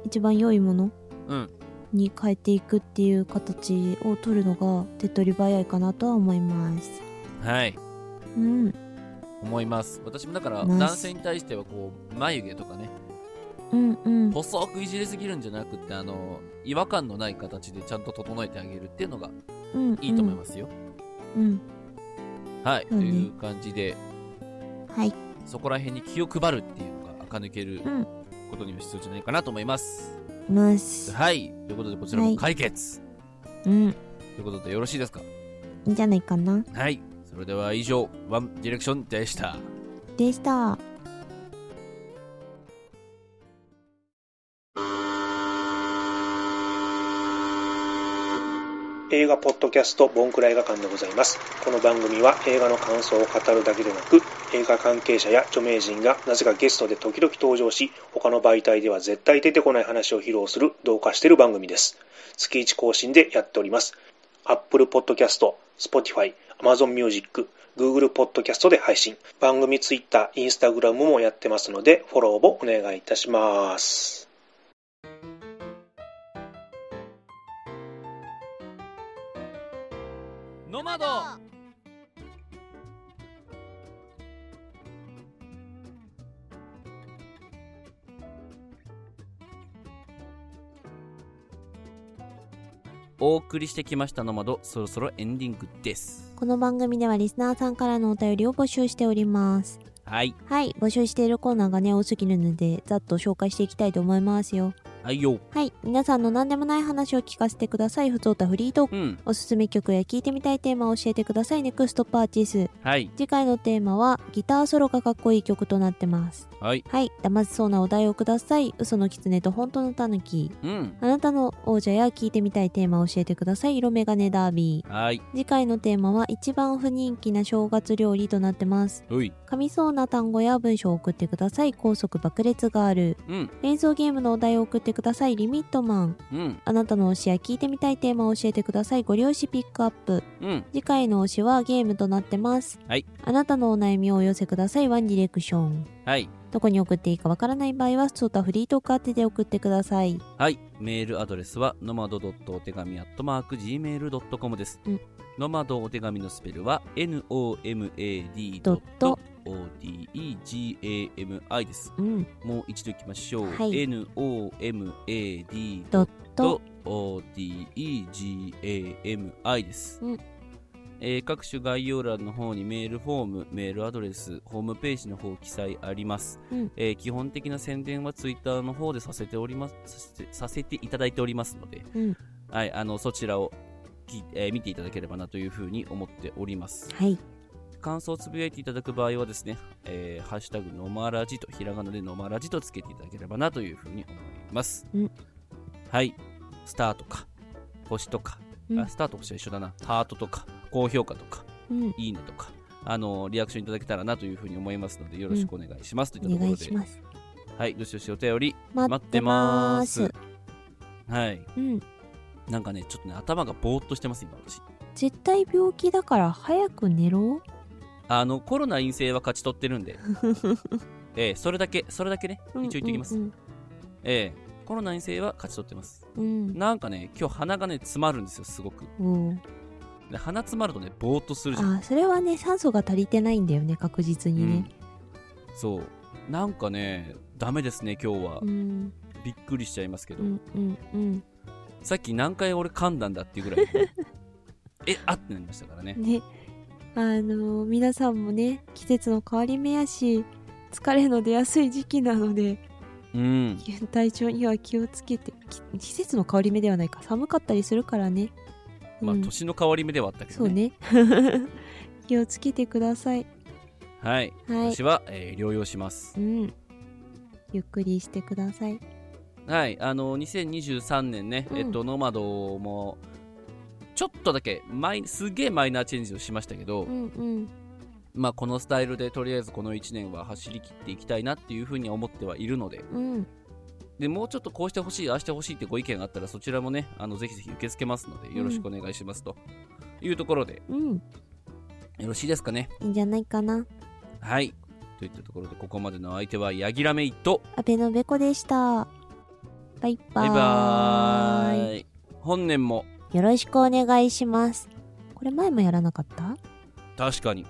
一番良いものうん。に変えていくっていう形を取るのが手っ取り早いかなとは思います。はい。うん。思います。私もだから男性に対してはこう眉毛とかね。うんうん。細くいじりすぎるんじゃなくってあの違和感のない形でちゃんと整えてあげるっていうのがうん。いいと思いますよ、うん。はい、そうね。という感じで。はいそこら辺に気を配るっていうのが垢抜けるうん。ことにも必要じゃないかなと思います、ます。はい。ということでこちらも解決、うん。ということでよろしいですか？いいんじゃないかな。はい。それでは以上ワンディレクションでした。でした。映画ポッドキャストボンクラ映画館でございます。この番組は映画の感想を語るだけでなく、映画関係者や著名人がなぜかゲストで時々登場し、他の媒体では絶対出てこない話を披露する同化している番組です。月1更新でやっております。Apple Podcast、Spotify、Amazon Music、Google Podcast で配信。番組 Twitter、Instagram もやってますので、フォローもお願いいたします。ノマドお送りしてきましたノマドそろそろエンディングです。この番組ではリスナーさんからのお便りを募集しております。はい。はい。募集しているコーナーがね多すぎるのでざっと紹介していきたいと思いますよはいよ。はい。皆さんの何でもない話を聞かせてください。ふつおたフリートーク、うん。おすすめ曲や聞いてみたいテーマを教えてくださいネクストパーティスはい。次回のテーマはギターソロがかっこいい曲となってます。はい。はい。騙せそうなお題をください。嘘の狐と本当のタヌキうん。あなたの王者や聞いてみたいテーマを教えてください。色眼鏡ダービー。はい。次回のテーマは一番不人気な正月料理となってます。噛みそうな単語や文章を送ってください。高速爆裂ガール。うん。連想ゲームのお題を送ってください。リミットマン。うん。あなたの推しや聞いてみたいテーマを教えてください。ご両親ピックアップ。うん。次回の推しはゲームとなってます。はい。あなたのお悩みをお寄せください。ワンディレクション。はい。どこに送っていいかわからない場合はソータフリートーク宛てで送ってください。はい。メールアドレスはノマドお手紙アットマーク Gmail.com です、ノマドお手紙のスペルは NOMAD ドット ODEGAMI です、うん。もう一度いきましょう、はい。NOMAD ドッドト ODEGAMI です、うん。えー各種概要欄の方にメールフォーム、メールアドレス、ホームページの方記載あります。うん。えー基本的な宣伝はツイッターの方でさせておりますさせてさせていただいておりますので、うん。はい、あのそちらをき、えー見ていただければなというふうに思っております。はい感想をつぶやいていただく場合はですね、えーハッシュタグのまらじとひらがなでのまらじとつけていただければなというふうに思います。うん。はい、スターとか。星とか、うん。あスターと星は一緒だな、ハートとか。高評価とか、うん。いいねとか、あのリアクションいただけたらなというふうに思いますのでよろしくお願いします、といったところで。はい。どしどしお便り。待っててます。はい。うん。なんかねちょっとね頭がぼーっとしてます今私。絶対病気だから早く寝ろあのコロナ陰性は勝ち取ってるんで。<laughs> ええそれだけそれだけね。一応言っておきます、うんうん。ええコロナ陰性は勝ち取ってます。うん。なんかね今日鼻がね詰まるんですよすごく。うん。鼻詰まるとねぼーっとするじゃん。あそれはね酸素が足りてないんだよね確実にね。そう。なんかねダメですね今日は、うん。びっくりしちゃいますけど、うんうんうん。さっき何回俺噛んだんだっていうぐらい <laughs> えあってなりましたからね。ねあのー皆さんもね季節の変わり目やし疲れの出やすい時期なのでうん。体調には気をつけてき季節の変わり目ではないか。寒かったりするからね。まあうん。年の変わり目ではあったけどそうね。<laughs> 気をつけてください。はい、はい。私は、えー療養します。うん。ゆっくりしてください。はい。あの2023年ね、うん。えっとノマドもちょっとだけマイすげえマイナーチェンジをしましたけど、うんうん。まあこのスタイルでとりあえずこの1年は走り切っていきたいなっていうふうに思ってはいるので。うん。でもうちょっとこうしてほしいああしてほしいってご意見があったらそちらもねあのぜひぜひ受け付けますのでよろしくお願いしますと。いうところで、うん。よろしいですかね。いいんじゃないかな。はい。といったところでここまでの相手はヤギラメイと。阿部のべこでした。バイバーイ。バイバーイ。本年もよろしくお願いします。これ前もやらなかった？確かに。